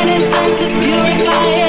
Finding senses purifying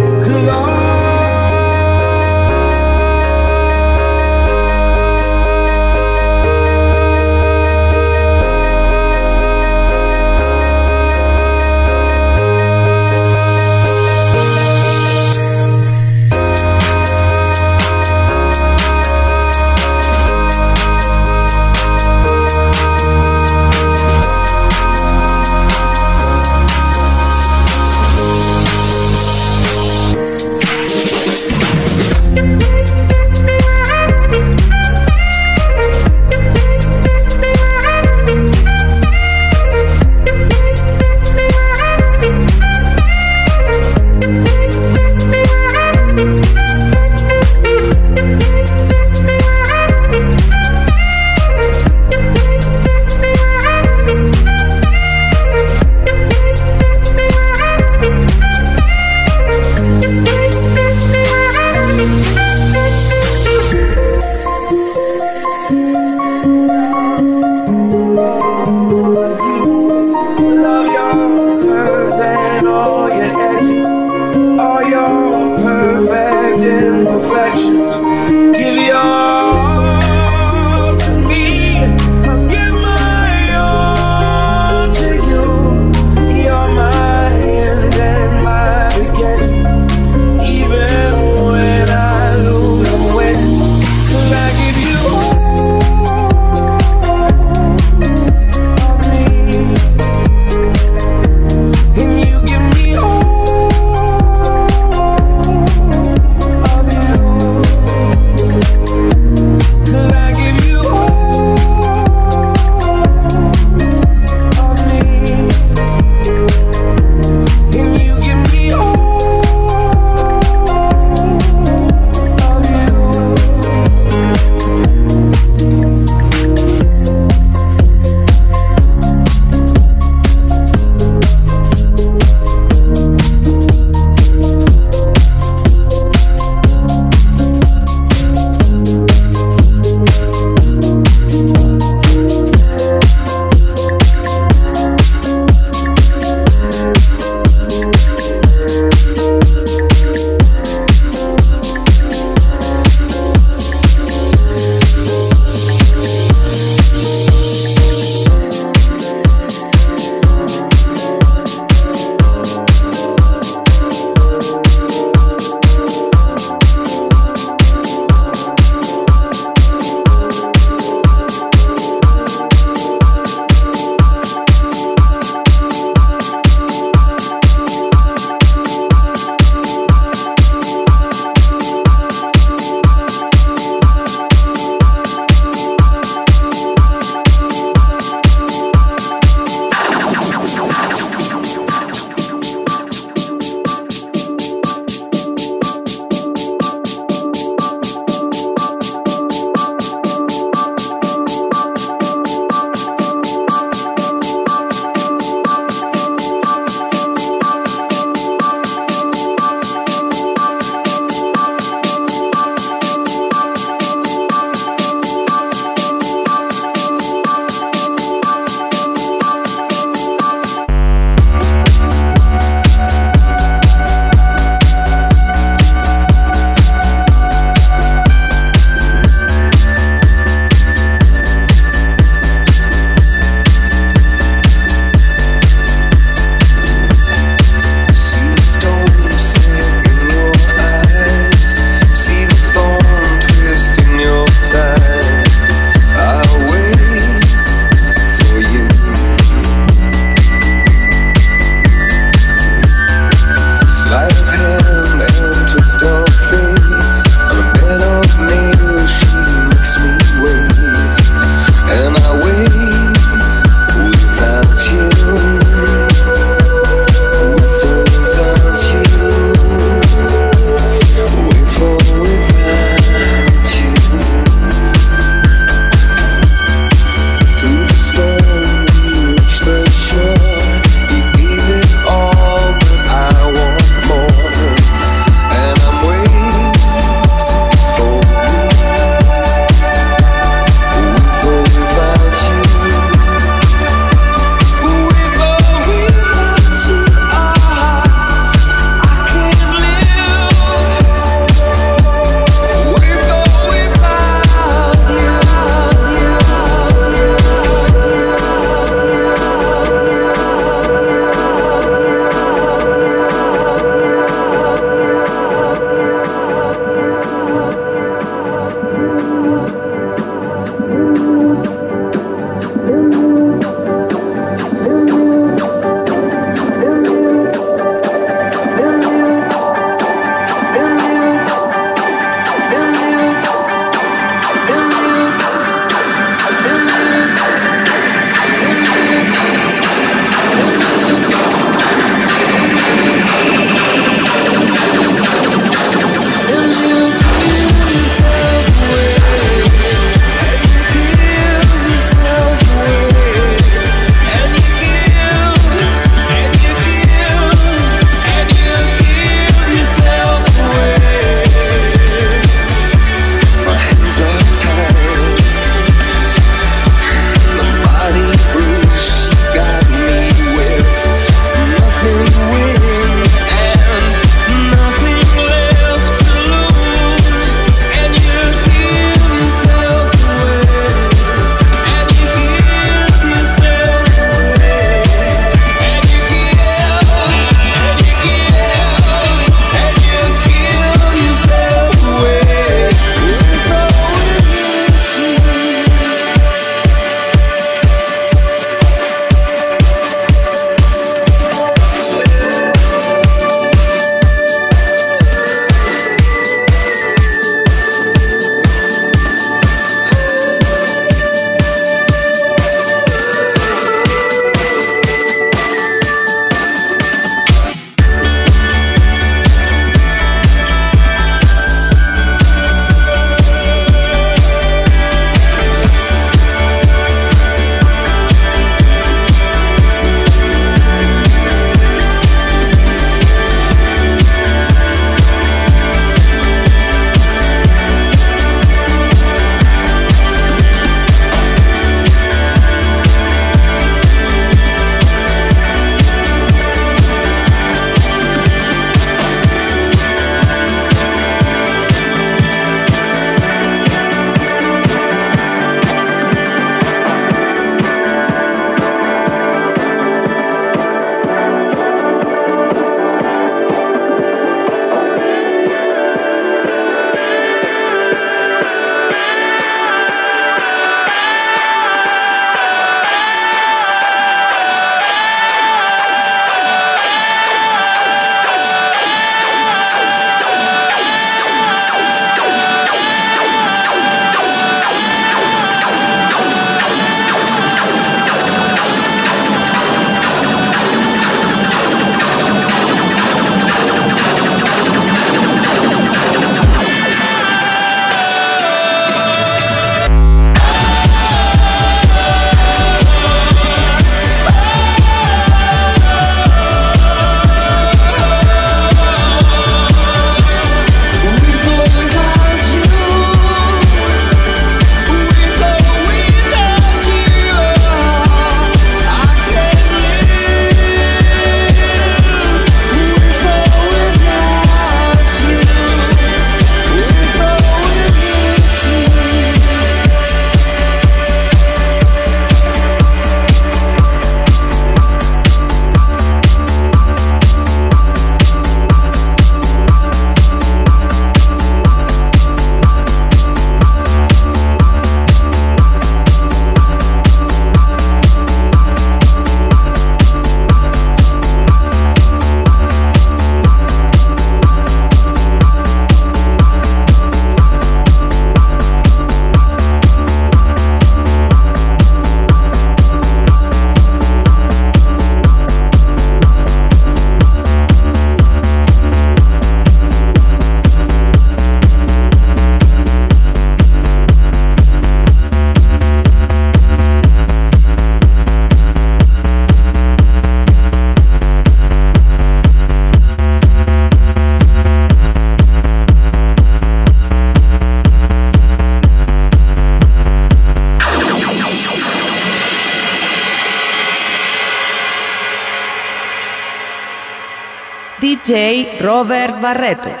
Robert Barreto.